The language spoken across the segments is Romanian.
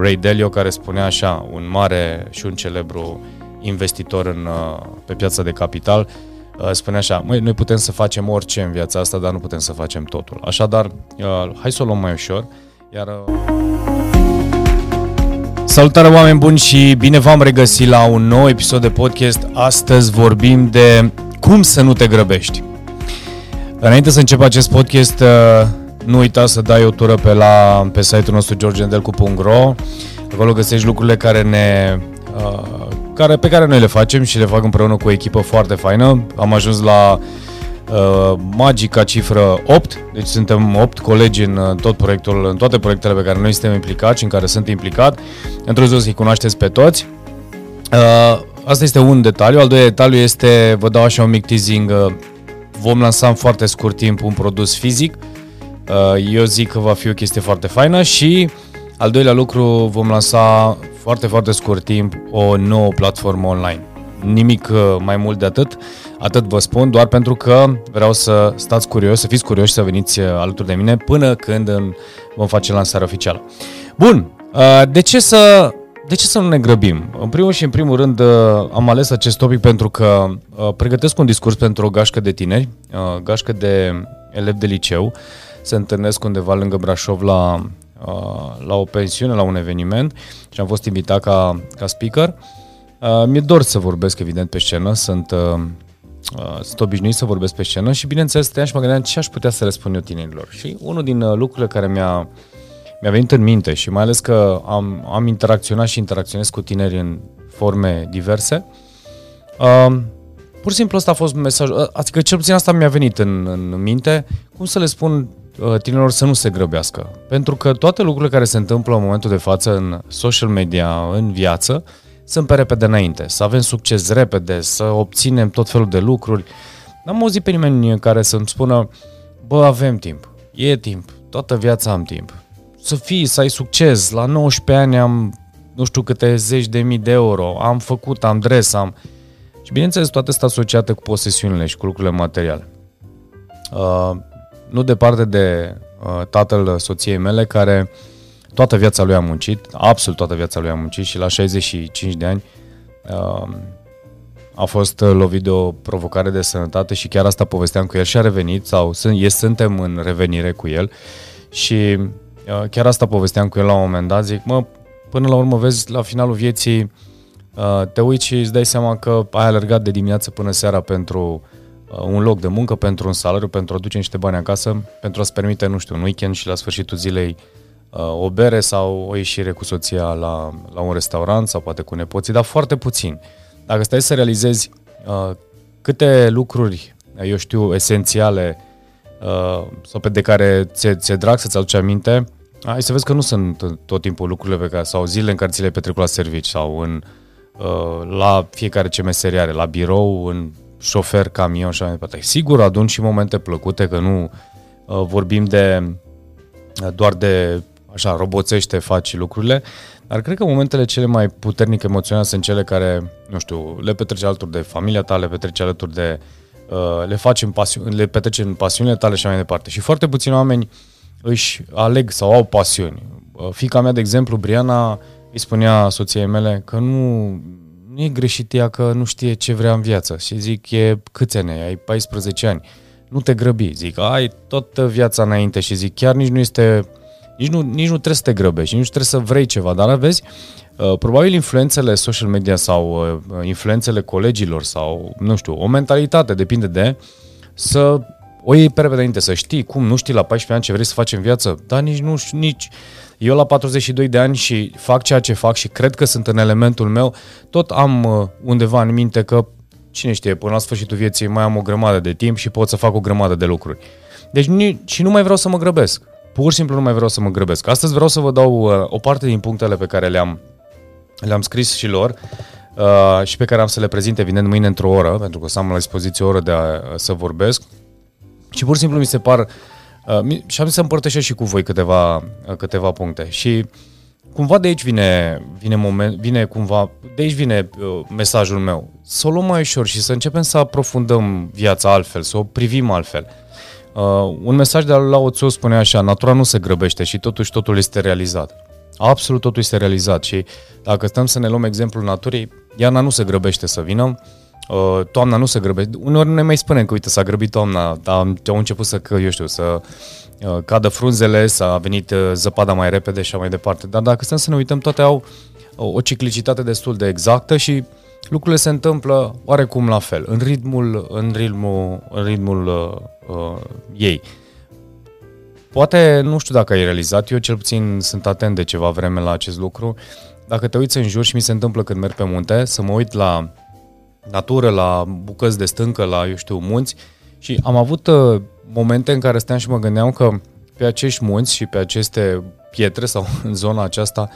Ray Dalio, care spunea așa, un mare și un celebru investitor în, uh, pe piața de capital, uh, spunea așa, măi, noi putem să facem orice în viața asta, dar nu putem să facem totul. Așadar, uh, hai să o luăm mai ușor, iar... Salutare oameni buni și bine v-am regăsit la un nou episod de podcast. Astăzi vorbim de cum să nu te grăbești. Înainte să încep acest podcast, nu uita să dai o tură pe, la, pe site-ul nostru georgendelcu.ro Acolo găsești lucrurile care ne, uh, care, pe care noi le facem și le fac împreună cu o echipă foarte faină. Am ajuns la uh, magica cifră 8, deci suntem 8 colegi în uh, tot proiectul, în toate proiectele pe care noi suntem implicați și în care sunt implicat. Într-o zi să-i cunoașteți pe toți. Uh, asta este un detaliu. Al doilea detaliu este, vă dau așa un mic teasing, uh, vom lansa în foarte scurt timp un produs fizic uh, Uh, eu zic că va fi o chestie foarte faină și al doilea lucru vom lansa foarte, foarte scurt timp o nouă platformă online. Nimic uh, mai mult de atât, atât vă spun, doar pentru că vreau să stați curioși, să fiți curioși să veniți uh, alături de mine până când vom face lansarea oficială. Bun, de ce să de ce să nu ne grăbim? În primul și în primul rând am ales acest topic pentru că pregătesc un discurs pentru o gașcă de tineri, gașcă de elevi de liceu, se întâlnesc undeva lângă Brașov la, uh, la o pensiune, la un eveniment și am fost invitat ca, ca speaker. Uh, mi-e dor să vorbesc, evident, pe scenă, sunt, uh, sunt obișnuit să vorbesc pe scenă și, bineînțeles, stăteam și mă gândeam ce aș putea să le spun eu tinerilor. Și unul din lucrurile care mi-a, mi-a venit în minte și mai ales că am, am interacționat și interacționez cu tineri în forme diverse, uh, pur și simplu asta a fost mesajul, adică cel puțin asta mi-a venit în, în minte, cum să le spun Uh, tinerilor să nu se grăbească. Pentru că toate lucrurile care se întâmplă în momentul de față în social media, în viață, sunt pe repede înainte. Să avem succes repede, să obținem tot felul de lucruri. N-am auzit pe nimeni care să-mi spună, bă, avem timp, e timp, toată viața am timp. Să fii, să ai succes, la 19 ani am nu știu câte zeci de mii de euro, am făcut, am dres, am... Și bineînțeles, toate sunt asociate cu posesiunile și cu lucrurile materiale. Uh, nu departe de uh, tatăl soției mele, care toată viața lui a muncit, absolut toată viața lui a muncit și la 65 de ani uh, a fost lovit de o provocare de sănătate și chiar asta povesteam cu el și a revenit sau sunt, suntem în revenire cu el. Și uh, chiar asta povesteam cu el la un moment dat, zic, mă, până la urmă vezi la finalul vieții uh, te uiți și îți dai seama că ai alergat de dimineață până seara pentru uh, Uh, un loc de muncă, pentru un salariu, pentru a duce niște bani acasă, pentru a-ți permite, nu știu, un weekend și la sfârșitul zilei uh, o bere sau o ieșire cu soția la, la un restaurant sau poate cu nepoții, dar foarte puțin. Dacă stai să realizezi uh, câte lucruri, eu știu, esențiale uh, sau pe de care ți-e, ți drag să-ți aduci aminte, ai să vezi că nu sunt tot timpul lucrurile pe care, sau zile în care ți le petrec la servici sau în, uh, la fiecare ce meserie are, la birou, în șofer, camion și așa mai departe. Sigur, adun și momente plăcute, că nu uh, vorbim de uh, doar de așa, roboțește faci lucrurile, dar cred că momentele cele mai puternic emoționale sunt cele care, nu știu, le petreci alături de familia ta, le petreci alături de, uh, le faci în pasiune, le petreci în pasiunile tale și așa mai departe. Și foarte puțini oameni își aleg sau au pasiuni. Uh, fica mea, de exemplu, Briana, îi spunea soției mele că nu nu e greșit ea că nu știe ce vrea în viață. Și zic, e câți ani ai? 14 ani. Nu te grăbi. Zic, ai toată viața înainte și zic, chiar nici nu este... Nici nu, nici nu trebuie să te grăbești, nici nu trebuie să vrei ceva, dar vezi, uh, probabil influențele social media sau uh, influențele colegilor sau, nu știu, o mentalitate, depinde de, să o iei pe repede înainte, să știi cum, nu știi la 14 ani ce vrei să faci în viață, dar nici nu știu, nici eu la 42 de ani și fac ceea ce fac și cred că sunt în elementul meu, tot am uh, undeva în minte că, cine știe, până la sfârșitul vieții mai am o grămadă de timp și pot să fac o grămadă de lucruri. Deci ni, și nu mai vreau să mă grăbesc. Pur și simplu nu mai vreau să mă grăbesc. Astăzi vreau să vă dau uh, o parte din punctele pe care le-am, le-am scris și lor uh, și pe care am să le prezint evident mâine într-o oră, pentru că o să am la dispoziție o oră de a, să vorbesc. Și pur și simplu mi se par uh, Uh, și am să împărtășesc și cu voi câteva, uh, câteva puncte. Și cumva de aici vine, vine, moment, vine cumva, de aici vine uh, mesajul meu. Să o luăm mai ușor și să începem să aprofundăm viața altfel, să o privim altfel. Uh, un mesaj de la Lao Tzu spune așa, natura nu se grăbește și totuși totul este realizat. Absolut totul este realizat și dacă stăm să ne luăm exemplul naturii, iarna nu se grăbește să vină, uh, toamna nu se grăbește. Uneori nu ne mai spunem că, uite, s-a grăbit toamna, dar au început să, că, eu știu, să uh, cadă frunzele, s-a venit uh, zăpada mai repede și așa mai departe. Dar dacă stăm să ne uităm, toate au o ciclicitate destul de exactă și lucrurile se întâmplă oarecum la fel, în ritmul, în ritmul, în ritmul uh, uh, ei. Poate, nu știu dacă ai realizat, eu cel puțin sunt atent de ceva vreme la acest lucru. Dacă te uiți în jur și mi se întâmplă când merg pe munte, să mă uit la natură, la bucăți de stâncă, la, eu știu, munți și am avut uh, momente în care steam și mă gândeam că pe acești munți și pe aceste pietre sau în zona aceasta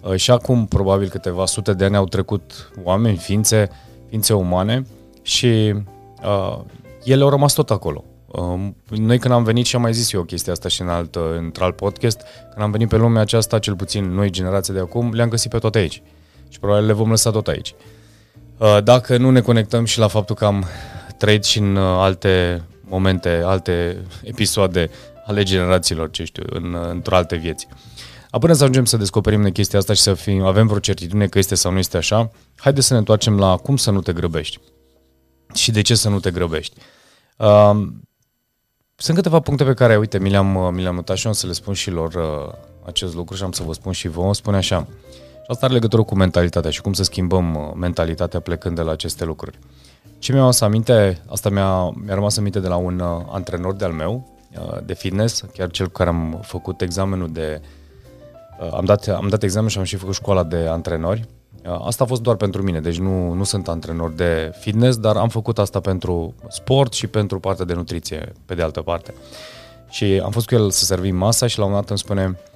uh, și acum probabil câteva sute de ani au trecut oameni, ființe, ființe umane și uh, ele au rămas tot acolo. Um, noi când am venit și am mai zis eu chestia asta și în alt, într-alt podcast, când am venit pe lumea aceasta, cel puțin noi generația de acum, le-am găsit pe toate aici. Și probabil le vom lăsa tot aici. Uh, dacă nu ne conectăm și la faptul că am trăit și în uh, alte momente, alte episoade ale generațiilor, ce știu, în, uh, într-o alte vieți. Până să ajungem să descoperim chestia asta și să fim, avem vreo certitudine că este sau nu este așa, haideți să ne întoarcem la cum să nu te grăbești. Și de ce să nu te grăbești. Uh, sunt câteva puncte pe care, uite, mi le-am, uh, mi le-am notat și am să le spun și lor uh, acest lucru și am să vă spun și vouă. Spune așa, și asta are legătură cu mentalitatea și cum să schimbăm uh, mentalitatea plecând de la aceste lucruri. Ce mi-a să aminte, asta mi-a, mi-a rămas aminte de la un uh, antrenor de-al meu, uh, de fitness, chiar cel cu care am făcut examenul de... Uh, am, dat, am dat examen și am și făcut școala de antrenori Uh, asta a fost doar pentru mine, deci nu, nu sunt antrenor de fitness, dar am făcut asta pentru sport și pentru partea de nutriție, pe de altă parte. Și am fost cu el să servim masa și la un moment dat îmi spune, uh,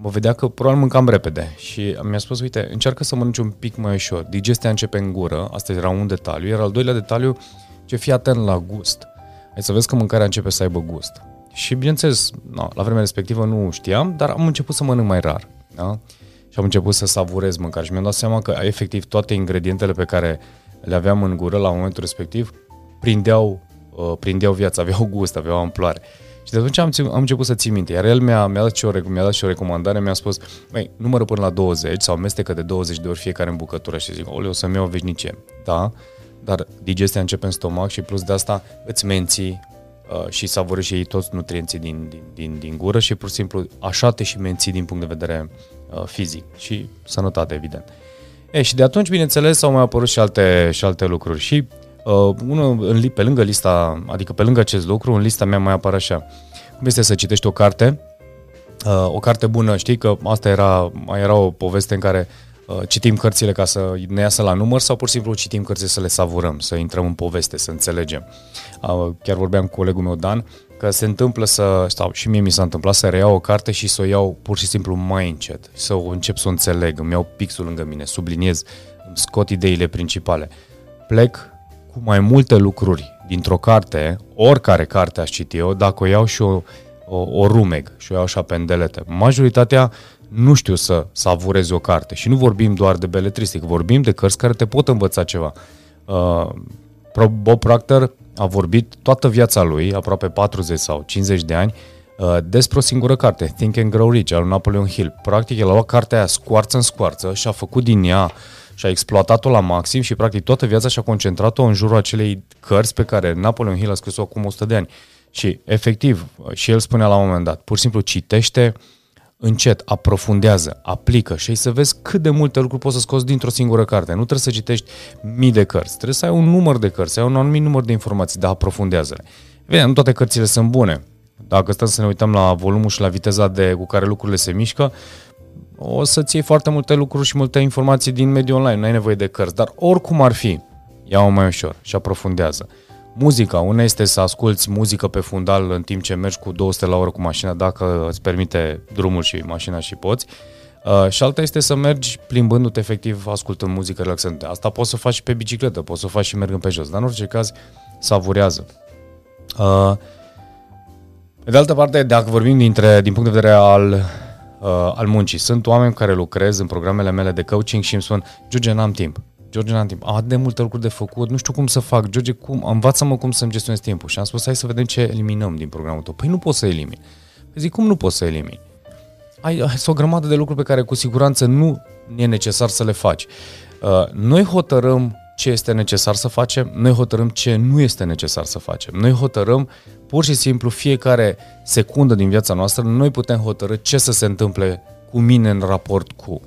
mă vedea că probabil mâncam repede și mi-a spus, uite, încearcă să mănânci un pic mai ușor. Digestia începe în gură, asta era un detaliu, iar al doilea detaliu, ce fii atent la gust. Hai să vezi că mâncarea începe să aibă gust. Și bineînțeles, no, la vremea respectivă nu știam, dar am început să mănânc mai rar. Da? și am început să savurez mâncare și mi-am dat seama că efectiv toate ingredientele pe care le aveam în gură la momentul respectiv prindeau, uh, prindeau viața, aveau gust, aveau amploare. Și de atunci am, am început să țin minte. Iar el mi-a, mi-a, dat și o, mi-a dat și o recomandare, mi-a spus, băi, numără până la 20 sau amestecă de 20 de ori fiecare în bucătură și zic, o să-mi iau o veșnicie. Da, dar digestia începe în stomac și plus de asta îți menții uh, și savurezi și toți nutrienții din, din, din, din gură și pur și simplu așa te și menții din punct de vedere Uh, fizic și sănătate, evident. E, și de atunci, bineînțeles, au mai apărut și alte, și alte lucruri. Și uh, unul, în, pe lângă lista, adică pe lângă acest lucru, în lista mea mai apare așa. Cum este să citești o carte, uh, o carte bună, știi că asta era, mai era o poveste în care uh, citim cărțile ca să ne iasă la număr sau pur și simplu citim cărțile să le savurăm, să intrăm în poveste, să înțelegem. Uh, chiar vorbeam cu colegul meu Dan, că se întâmplă să, sau și mie mi s-a întâmplat să reiau o carte și să o iau pur și simplu mai încet, să o încep să o înțeleg, îmi iau pixul lângă mine, subliniez, îmi scot ideile principale. Plec cu mai multe lucruri dintr-o carte, oricare carte aș citi eu, dacă o iau și o, o, o rumeg și o iau așa pendelete. Majoritatea nu știu să savurez o carte și nu vorbim doar de beletristică, vorbim de cărți care te pot învăța ceva. Uh, Bob Proctor a vorbit toată viața lui, aproape 40 sau 50 de ani, uh, despre o singură carte, Think and Grow Rich, al lui Napoleon Hill. Practic, el a luat cartea aia scoarță în scoarță și a făcut din ea și a exploatat-o la maxim și practic toată viața și-a concentrat-o în jurul acelei cărți pe care Napoleon Hill a scris-o acum 100 de ani. Și efectiv, și el spunea la un moment dat, pur și simplu citește uh, încet, aprofundează, aplică și să vezi cât de multe lucruri poți să scoți dintr-o singură carte. Nu trebuie să citești mii de cărți, trebuie să ai un număr de cărți, să ai un anumit număr de informații, dar aprofundează-le. Bine, nu toate cărțile sunt bune. Dacă stăm să ne uităm la volumul și la viteza de, cu care lucrurile se mișcă, o să-ți iei foarte multe lucruri și multe informații din mediul online, nu ai nevoie de cărți, dar oricum ar fi, ia-o mai ușor și aprofundează. Muzica. Una este să asculti muzică pe fundal în timp ce mergi cu 200 la oră cu mașina, dacă îți permite drumul și mașina și poți. Uh, și alta este să mergi plimbându-te efectiv ascultând muzică relaxantă. Asta poți să faci și pe bicicletă, poți să faci și mergând pe jos, dar în orice caz savurează. Uh, pe de altă parte, dacă vorbim dintre, din punct de vedere al, uh, al muncii, sunt oameni care lucrez în programele mele de coaching și îmi spun, George, n-am timp. George n-am timp. Am de multe lucruri de făcut, nu știu cum să fac. George, cum? învață-mă cum să-mi gestionez timpul. Și am spus, hai să vedem ce eliminăm din programul tău. Păi nu poți să elimini. Păi zic, cum nu poți să elimini? ai, ai o grămadă de lucruri pe care cu siguranță nu e necesar să le faci. Uh, noi hotărâm ce este necesar să facem, noi hotărâm ce nu este necesar să facem. Noi hotărâm pur și simplu fiecare secundă din viața noastră, noi putem hotărâ ce să se întâmple cu mine în raport cu.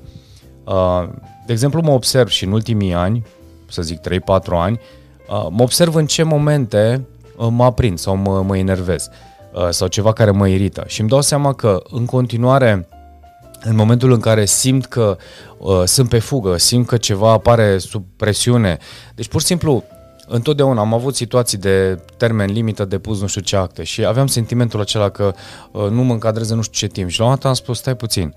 Uh, de exemplu, mă observ și în ultimii ani, să zic 3-4 ani, uh, mă observ în ce momente mă aprind sau mă, mă enervez sau ceva care mă irită și îmi dau seama că în continuare în momentul în care simt că uh, sunt pe fugă, simt că ceva apare sub presiune. Deci pur și simplu întotdeauna am avut situații de termen limită de pus nu știu ce acte și aveam sentimentul acela că uh, nu mă încadrez în nu știu ce timp. Și la un moment dat am spus, stai puțin,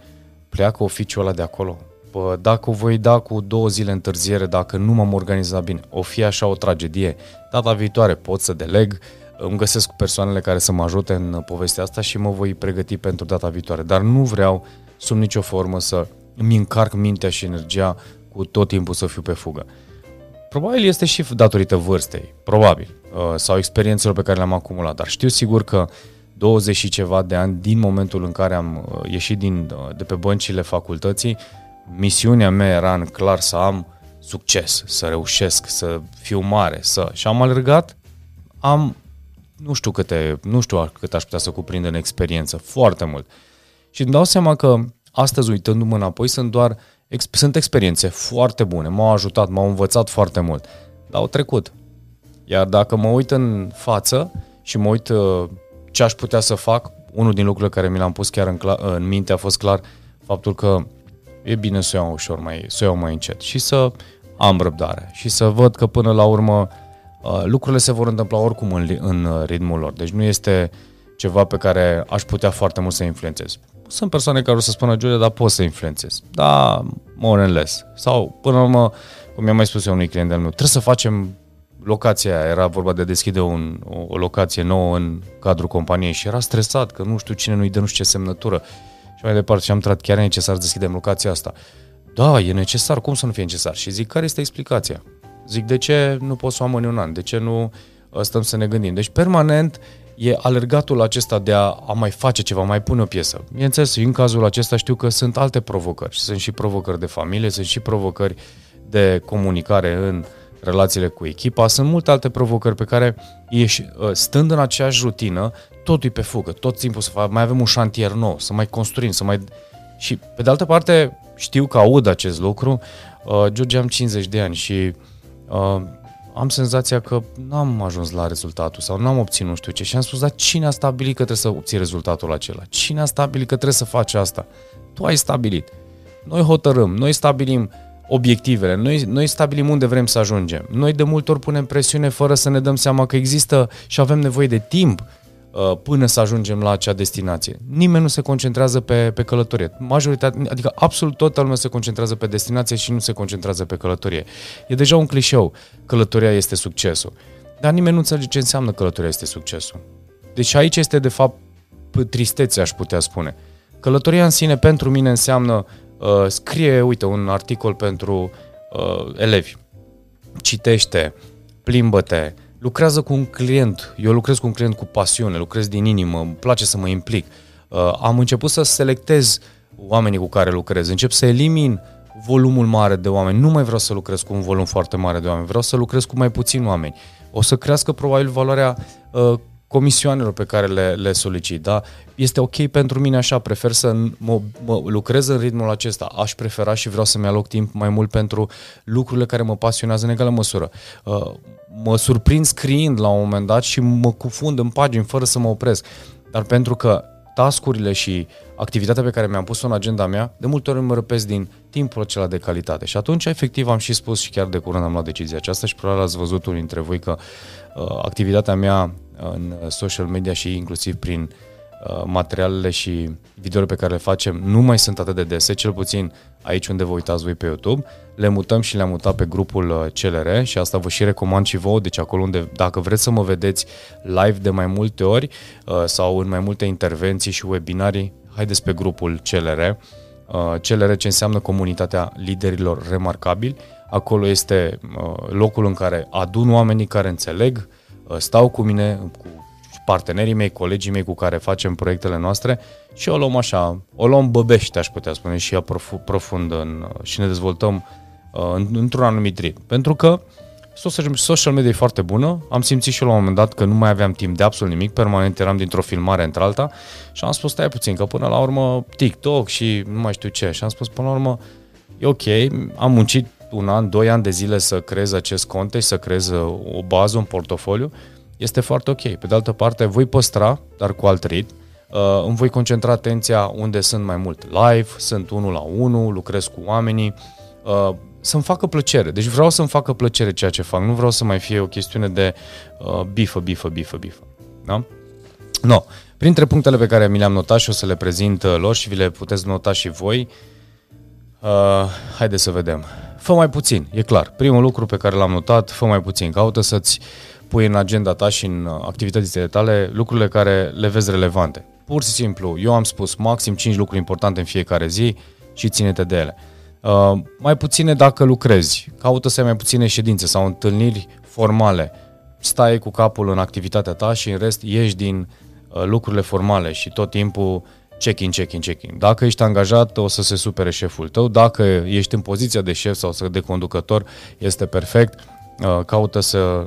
pleacă oficiul ăla de acolo. Bă, dacă o voi da cu două zile întârziere, dacă nu m-am organizat bine, o fi așa o tragedie. Data viitoare pot să deleg, îmi găsesc persoanele care să mă ajute în povestea asta și mă voi pregăti pentru data viitoare. Dar nu vreau sub nicio formă să îmi încarc mintea și energia cu tot timpul să fiu pe fugă. Probabil este și datorită vârstei, probabil, uh, sau experiențelor pe care le-am acumulat, dar știu sigur că 20 și ceva de ani din momentul în care am uh, ieșit din, uh, de pe băncile facultății, misiunea mea era în clar să am succes, să reușesc, să fiu mare, să... Și am alergat, am nu știu câte, nu știu cât aș putea să cuprind în experiență, foarte mult. Și îmi dau seama că astăzi, uitându-mă înapoi, sunt doar sunt experiențe foarte bune, m-au ajutat, m-au învățat foarte mult, dar au trecut. Iar dacă mă uit în față și mă uit uh, ce aș putea să fac, unul din lucrurile care mi l-am pus chiar în, clar, în minte a fost clar faptul că e bine să o iau ușor, mai, să o iau mai încet și să am răbdare și să văd că până la urmă uh, lucrurile se vor întâmpla oricum în, în ritmul lor. Deci nu este ceva pe care aș putea foarte mult să influențez. Sunt persoane care o să spună, Giulia, dar poți să influențezi. Da, more and less. Sau, până la urmă, cum mi-a mai spus eu unui client al meu, trebuie să facem locația aia. Era vorba de deschide un, o, o locație nouă în cadrul companiei și era stresat că nu știu cine nu-i dă nu știu ce semnătură. Și mai departe și am trat chiar e necesar să deschidem locația asta. Da, e necesar, cum să nu fie necesar? Și zic, care este explicația? Zic, de ce nu pot să o am în un an? De ce nu ă, stăm să ne gândim? Deci, permanent, e alergatul acesta de a, a mai face ceva, mai pune o piesă. Bineînțeles, în cazul acesta știu că sunt alte provocări. Sunt și provocări de familie, sunt și provocări de comunicare în relațiile cu echipa, sunt multe alte provocări pe care ești, ă, stând în aceeași rutină, totul e pe fugă, tot timpul să fac, mai avem un șantier nou, să mai construim, să mai... Și pe de altă parte știu că aud acest lucru, uh, George am 50 de ani și uh, am senzația că n-am ajuns la rezultatul sau n-am obținut nu știu ce și am spus, dar cine a stabilit că trebuie să obții rezultatul acela? Cine a stabilit că trebuie să faci asta? Tu ai stabilit. Noi hotărâm, noi stabilim obiectivele, noi, noi stabilim unde vrem să ajungem. Noi de multe ori punem presiune fără să ne dăm seama că există și avem nevoie de timp Uh, până să ajungem la acea destinație. Nimeni nu se concentrează pe, pe călătorie. Majoritatea, adică absolut toată lumea se concentrează pe destinație și nu se concentrează pe călătorie. E deja un clișeu. Călătoria este succesul. Dar nimeni nu înțelege ce înseamnă călătoria este succesul. Deci aici este de fapt tristețe, aș putea spune. Călătoria în sine pentru mine înseamnă uh, scrie, uite, un articol pentru uh, elevi. Citește, plimbă-te, lucrează cu un client. Eu lucrez cu un client cu pasiune, lucrez din inimă, îmi place să mă implic. Uh, am început să selectez oamenii cu care lucrez, încep să elimin volumul mare de oameni. Nu mai vreau să lucrez cu un volum foarte mare de oameni, vreau să lucrez cu mai puțini oameni. O să crească probabil valoarea uh, comisioanelor pe care le, le solicit, da? Este ok pentru mine așa, prefer să mă, mă lucrez în ritmul acesta, aș prefera și vreau să-mi aloc timp mai mult pentru lucrurile care mă pasionează în egală măsură. Uh, mă surprind scriind la un moment dat și mă cufund în pagini fără să mă opresc, dar pentru că tascurile și activitatea pe care mi-am pus-o în agenda mea, de multe ori mă răpesc din timpul acela de calitate. Și atunci, efectiv, am și spus și chiar de curând am luat decizia aceasta și probabil ați văzut unul dintre voi că uh, activitatea mea în social media și inclusiv prin uh, materialele și videole pe care le facem nu mai sunt atât de dese, cel puțin aici unde vă uitați voi pe YouTube. Le mutăm și le-am mutat pe grupul uh, CLR și asta vă și recomand și vouă, deci acolo unde, dacă vreți să mă vedeți live de mai multe ori uh, sau în mai multe intervenții și webinarii, haideți pe grupul CLR. CLR ce înseamnă comunitatea liderilor remarcabili. Acolo este locul în care adun oamenii care înțeleg, Uh, stau cu mine, cu partenerii mei, colegii mei cu care facem proiectele noastre și o luăm așa, o luăm băbește, aș putea spune, și ea profund în, și ne dezvoltăm uh, într-un anumit ritm. Pentru că social media e foarte bună, am simțit și la un moment dat că nu mai aveam timp de absolut nimic, permanent eram dintr-o filmare într-alta și am spus stai puțin, că până la urmă TikTok și nu mai știu ce și am spus până la urmă e ok, am muncit un an, doi ani de zile să creez acest conte și să creez o bază, un portofoliu, este foarte ok. Pe de altă parte, voi păstra, dar cu alt ritm, uh, îmi voi concentra atenția unde sunt mai mult live, sunt unul la unul, lucrez cu oamenii, uh, să-mi facă plăcere. Deci vreau să-mi facă plăcere ceea ce fac, nu vreau să mai fie o chestiune de uh, bifă, bifă, bifă, bifă. Da? No. Printre punctele pe care mi le-am notat și o să le prezint uh, lor și vi le puteți nota și voi, uh, haideți să vedem. Fă mai puțin, e clar. Primul lucru pe care l-am notat, fă mai puțin. Caută să-ți pui în agenda ta și în uh, activitățile tale lucrurile care le vezi relevante. Pur și simplu, eu am spus maxim 5 lucruri importante în fiecare zi și ține-te de ele. Uh, mai puține dacă lucrezi, caută să ai mai puține ședințe sau întâlniri formale. Stai cu capul în activitatea ta și în rest ieși din uh, lucrurile formale și tot timpul check-in, check-in, check-in. Dacă ești angajat, o să se supere șeful tău. Dacă ești în poziția de șef sau de conducător, este perfect. Uh, caută să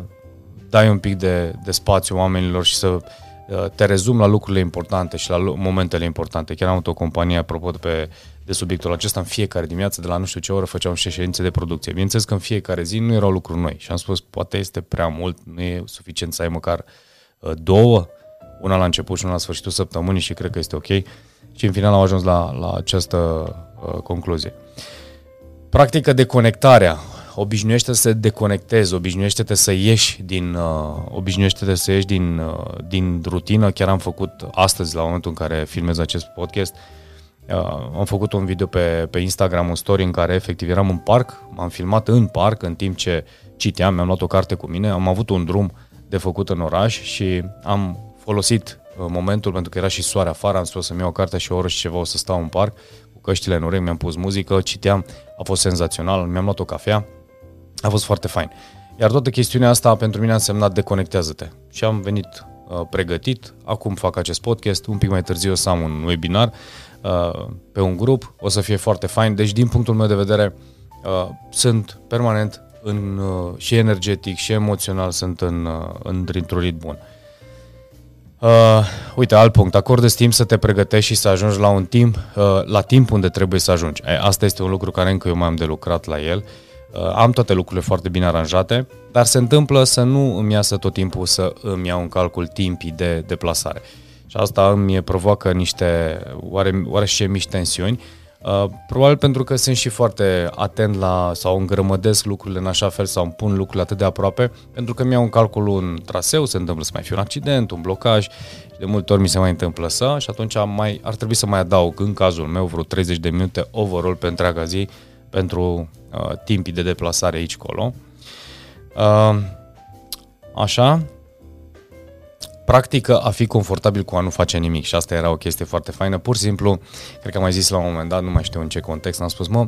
dai un pic de, de spațiu oamenilor și să uh, te rezum la lucrurile importante și la momentele importante. Chiar am avut o companie, apropo de, pe, de subiectul acesta, în fiecare dimineață, de la nu știu ce oră, făceam și ședințe de producție. Bineînțeles că în fiecare zi nu erau lucruri noi și am spus, poate este prea mult, nu e suficient să ai măcar uh, două, una la început și una la sfârșitul săptămânii și cred că este ok. Și în final am ajuns la, la această uh, concluzie. Practică de conectarea obișnuiește să te deconectezi, obișnuiește-te să ieși din, uh, obișnuiește-te să ieși din, uh, din rutină. Chiar am făcut astăzi, la momentul în care filmez acest podcast, uh, am făcut un video pe, pe Instagram, un story în care efectiv eram în parc, m-am filmat în parc în timp ce citeam, mi-am luat o carte cu mine, am avut un drum de făcut în oraș și am folosit uh, momentul pentru că era și soare afară, am spus să-mi iau o carte și o oră și ceva o să stau în parc cu căștile în urechi, mi-am pus muzică, citeam, a fost senzațional, mi-am luat o cafea, a fost foarte fain. Iar toată chestiunea asta pentru mine a însemnat deconectează-te. Și am venit uh, pregătit, acum fac acest podcast, un pic mai târziu o să am un webinar uh, pe un grup, o să fie foarte fain. Deci din punctul meu de vedere uh, sunt permanent în, uh, și energetic și emoțional sunt în, uh, într-un ritm bun. Uh, uite, alt punct, acordă timp să te pregătești și să ajungi la un timp, uh, la timp unde trebuie să ajungi. Asta este un lucru care încă eu mai am de lucrat la el. Uh, am toate lucrurile foarte bine aranjate, dar se întâmplă să nu îmi iasă tot timpul să îmi iau în calcul timpii de deplasare. Și asta îmi provoacă niște oare, oare și mici tensiuni, Uh, probabil pentru că sunt și foarte atent la sau îngrămădesc lucrurile în așa fel sau îmi pun lucrurile atât de aproape, pentru că mi-au un calcul un traseu, se întâmplă să mai fie un accident, un blocaj și de multe ori mi se mai întâmplă să și atunci mai, ar trebui să mai adaug în cazul meu vreo 30 de minute overall pe întreaga zi pentru uh, timpii de deplasare aici colo. Uh, așa, practică a fi confortabil cu a nu face nimic și asta era o chestie foarte faină. Pur și simplu, cred că am mai zis la un moment dat, nu mai știu în ce context, am spus, mă,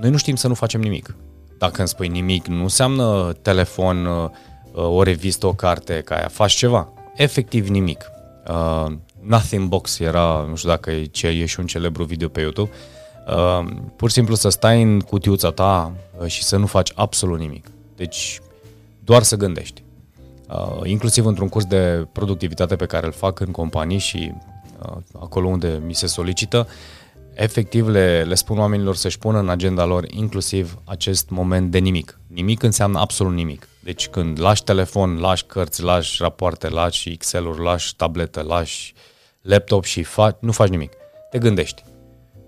noi nu știm să nu facem nimic. Dacă îmi spui nimic, nu înseamnă telefon, uh, o revistă, o carte, ca aia, faci ceva. Efectiv nimic. Uh, Nothing Box era, nu știu dacă e, ce, e și un celebru video pe YouTube, uh, pur și simplu să stai în cutiuța ta uh, și să nu faci absolut nimic. Deci, doar să gândești. Uh, inclusiv într-un curs de productivitate pe care îl fac în companii și uh, acolo unde mi se solicită, efectiv le, le spun oamenilor să-și pună în agenda lor inclusiv acest moment de nimic. Nimic înseamnă absolut nimic. Deci când lași telefon, lași cărți, lași rapoarte, lași Excel-uri, lași tabletă, lași laptop și faci, nu faci nimic. Te gândești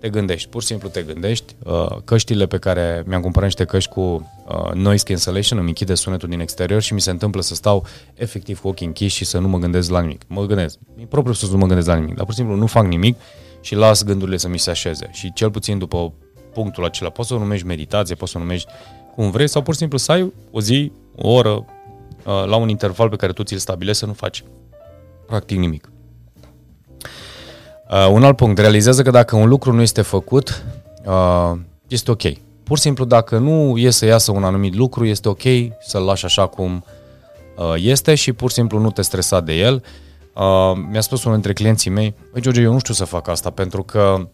te gândești, pur și simplu te gândești. Uh, căștile pe care mi-am cumpărat niște căști cu uh, noise cancellation îmi închide sunetul din exterior și mi se întâmplă să stau efectiv cu ochii închiși și să nu mă gândesc la nimic. Mă gândesc, e propriu să nu mă gândesc la nimic, dar pur și simplu nu fac nimic și las gândurile să mi se așeze. Și cel puțin după punctul acela, poți să o numești meditație, poți să o numești cum vrei sau pur și simplu să ai o zi, o oră, uh, la un interval pe care tu ți-l stabilești să nu faci practic nimic. Uh, un alt punct, realizează că dacă un lucru nu este făcut, uh, este ok. Pur și simplu, dacă nu e să iasă un anumit lucru, este ok să-l lași așa cum uh, este și pur și simplu nu te stresa de el. Uh, mi-a spus unul dintre clienții mei, băi George, eu nu știu să fac asta pentru că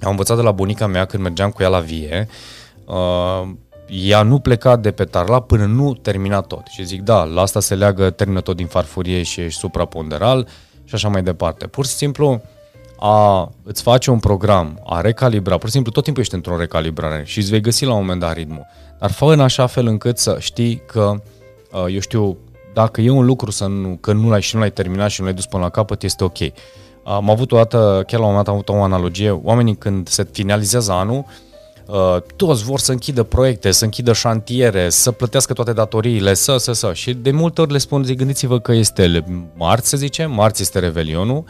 am învățat de la bunica mea când mergeam cu ea la vie, uh, ea nu pleca de pe tarla până nu termina tot. Și zic, da, la asta se leagă, termină tot din farfurie și ești supraponderal și așa mai departe. Pur și simplu, a îți face un program, a recalibra, pur și simplu tot timpul ești într-o recalibrare și îți vei găsi la un moment dat ritmul. Dar fă în așa fel încât să știi că, eu știu, dacă e un lucru să nu, că nu l-ai și nu l-ai terminat și nu l-ai dus până la capăt, este ok. Am avut o dată, chiar la un moment dat am avut o analogie, oamenii când se finalizează anul, toți vor să închidă proiecte, să închidă șantiere, să plătească toate datoriile, să, să, să. Și de multe ori le spun, zic, gândiți-vă că este marți, să zicem, marți este Revelionul,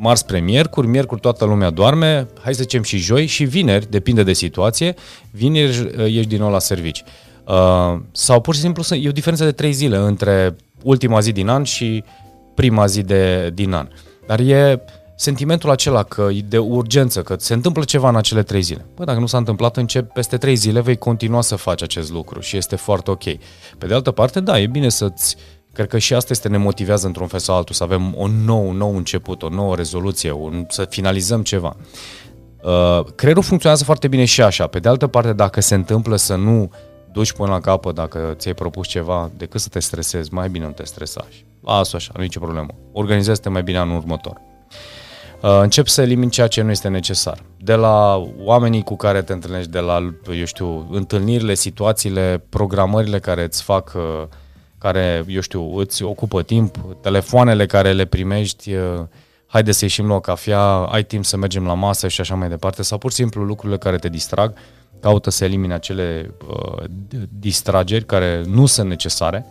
marți spre miercuri, miercuri toată lumea doarme, hai să zicem și joi și vineri, depinde de situație, vineri ești din nou la servici. Uh, sau pur și simplu e o diferență de trei zile între ultima zi din an și prima zi de, din an. Dar e sentimentul acela că e de urgență, că se întâmplă ceva în acele trei zile. Bă, dacă nu s-a întâmplat, încep peste trei zile, vei continua să faci acest lucru și este foarte ok. Pe de altă parte, da, e bine să-ți Cred că și asta este ne motivează într-un fel sau altul, să avem o nou, nou început, o nouă rezoluție, un, să finalizăm ceva. Uh, creierul funcționează foarte bine și așa. Pe de altă parte, dacă se întâmplă să nu duci până la capăt, dacă ți-ai propus ceva, decât să te stresezi, mai bine nu te stresa. Lasă așa, nu e nicio problemă. Organizează-te mai bine anul următor. Uh, încep să elimini ceea ce nu este necesar. De la oamenii cu care te întâlnești, de la, eu știu, întâlnirile, situațiile, programările care îți fac uh, care, eu știu, îți ocupă timp, telefoanele care le primești, haide să ieșim la o cafea, ai timp să mergem la masă și așa mai departe, sau pur și simplu lucrurile care te distrag, caută să elimine acele uh, distrageri care nu sunt necesare.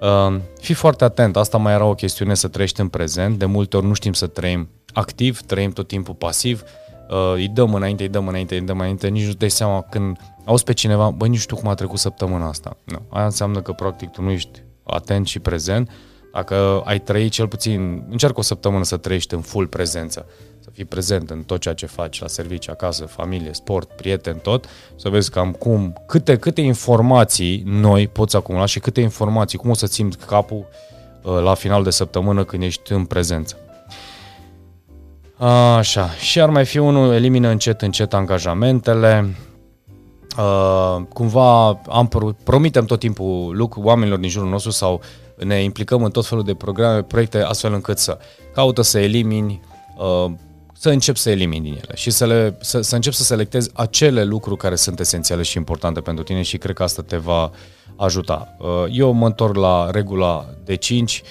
Uh, fii foarte atent, asta mai era o chestiune să trăiești în prezent, de multe ori nu știm să trăim activ, trăim tot timpul pasiv, uh, îi dăm înainte, îi dăm înainte, îi dăm înainte, nici nu dai seama când auzi pe cineva, băi, nici știu cum a trecut săptămâna asta. Nu. Aia înseamnă că practic tu nu ești atent și prezent, dacă ai trăit cel puțin, încearcă o săptămână să trăiești în full prezență, să fii prezent în tot ceea ce faci, la servicii, acasă, familie, sport, prieten, tot, să vezi cam cum, câte, câte informații noi poți acumula și câte informații, cum o să țin capul uh, la final de săptămână când ești în prezență. Așa, și ar mai fi unul, elimină încet, încet angajamentele, Uh, cumva am promitem tot timpul lucru oamenilor din jurul nostru sau ne implicăm în tot felul de programe, proiecte, astfel încât să caută să elimini, uh, să încep să elimini din ele și să, le, să, să încep să selectezi acele lucruri care sunt esențiale și importante pentru tine și cred că asta te va ajuta. Uh, eu mă întorc la regula de 5,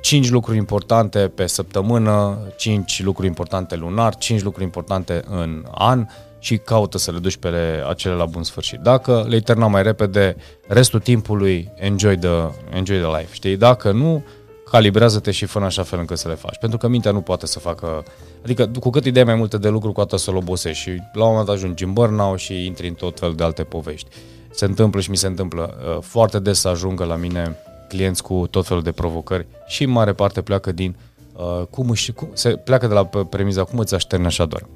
5 lucruri importante pe săptămână, 5 lucruri importante lunar, 5 lucruri importante în an, și caută să le duci pe acele la bun sfârșit. Dacă le-ai terminat mai repede, restul timpului enjoy the, enjoy the life, știi? Dacă nu, calibrează-te și fă în așa fel încât să le faci. Pentru că mintea nu poate să facă... Adică cu cât idei mai multe de lucru, cu atât să-l obosești și la un moment dat ajungi în burnout și intri în tot fel de alte povești. Se întâmplă și mi se întâmplă uh, foarte des să ajungă la mine clienți cu tot felul de provocări și în mare parte pleacă din uh, cum își, cum, se pleacă de la premiza cum îți așterni așa doar.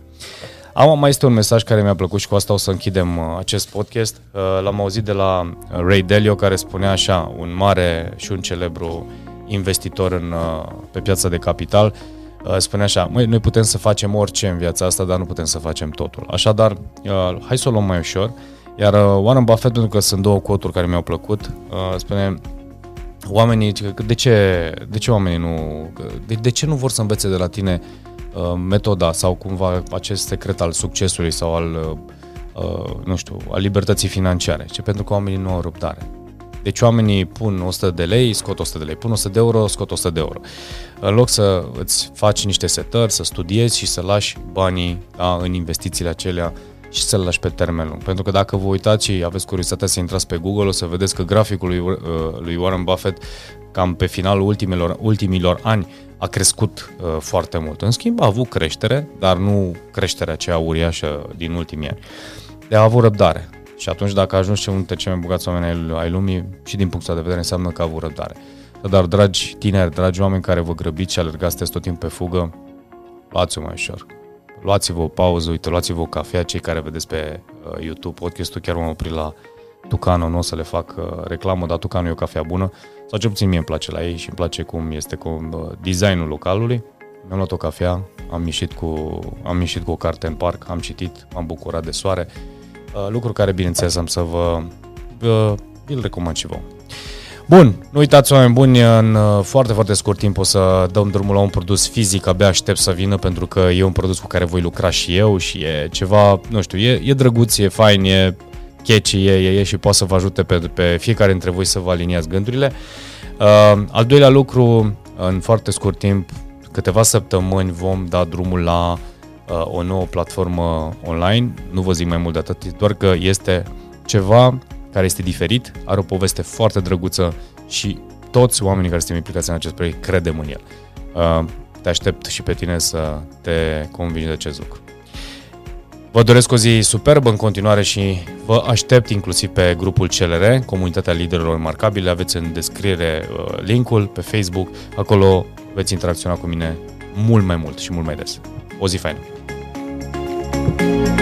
Am, mai este un mesaj care mi-a plăcut și cu asta o să închidem uh, acest podcast. Uh, l-am auzit de la uh, Ray Dalio care spunea așa, un mare și un celebru investitor în, pe piața de capital, spunea așa, măi, noi putem să facem orice în viața asta, dar nu putem să facem totul. Așadar, hai să o luăm mai ușor. Iar Warren Buffett, pentru că sunt două coturi care mi-au plăcut, spune oamenii, de ce, de ce oamenii nu, de, de ce nu vor să învețe de la tine Uh, metoda sau cumva acest secret al succesului sau al, uh, uh, nu știu, al libertății financiare, ci pentru că oamenii nu au răbdare. Deci oamenii pun 100 de lei, scot 100 de lei, pun 100 de euro, scot 100 de euro. În loc să îți faci niște setări, să studiezi și să lași banii da, în investițiile acelea și să-l lași pe termen lung. Pentru că dacă vă uitați și aveți curiozitatea să intrați pe Google, o să vedeți că graficul lui, lui Warren Buffett cam pe finalul ultimilor, ultimilor ani a crescut uh, foarte mult. În schimb, a avut creștere, dar nu creșterea aceea uriașă din ultimii ani. De a avut răbdare. Și atunci, dacă ajungi unul dintre cei mai bogați oameni ai lumii, și din punctul de vedere, înseamnă că a avut răbdare. Dar, dragi tineri, dragi oameni care vă grăbiți și alergați tot timpul pe fugă, luați-o mai ușor. Luați-vă o pauză, uite, luați-vă o cafea, cei care vedeți pe uh, YouTube podcastul, chiar m-am oprit la Tucano, nu o să le fac uh, reclamă, dar Tucano e o cafea bună, sau ce puțin mie îmi place la ei și îmi place cum este cu uh, designul localului. Mi-am luat o cafea, am ieșit cu, am ieșit cu o carte în parc, am citit, m-am bucurat de soare, uh, lucru care, bineînțeles, am să vă uh, îl recomand și vouă. Bun, nu uitați, oameni buni, în uh, foarte, foarte scurt timp o să dăm drumul la un produs fizic, abia aștept să vină pentru că e un produs cu care voi lucra și eu și e ceva, nu știu, e, e drăguț, e fain, e catchy, e, e, e și poate să vă ajute pe, pe fiecare dintre voi să vă aliniați gândurile. Uh, al doilea lucru, în foarte scurt timp, câteva săptămâni vom da drumul la uh, o nouă platformă online. Nu vă zic mai mult de atât, doar că este ceva care este diferit, are o poveste foarte drăguță și toți oamenii care suntem implicați în acest proiect credem în el. Uh, te aștept și pe tine să te convingi de acest lucru. Vă doresc o zi superbă în continuare și vă aștept inclusiv pe grupul CLR, Comunitatea Liderilor Remarcabile. Aveți în descriere uh, linkul pe Facebook. Acolo veți interacționa cu mine mult mai mult și mult mai des. O zi faină! thank you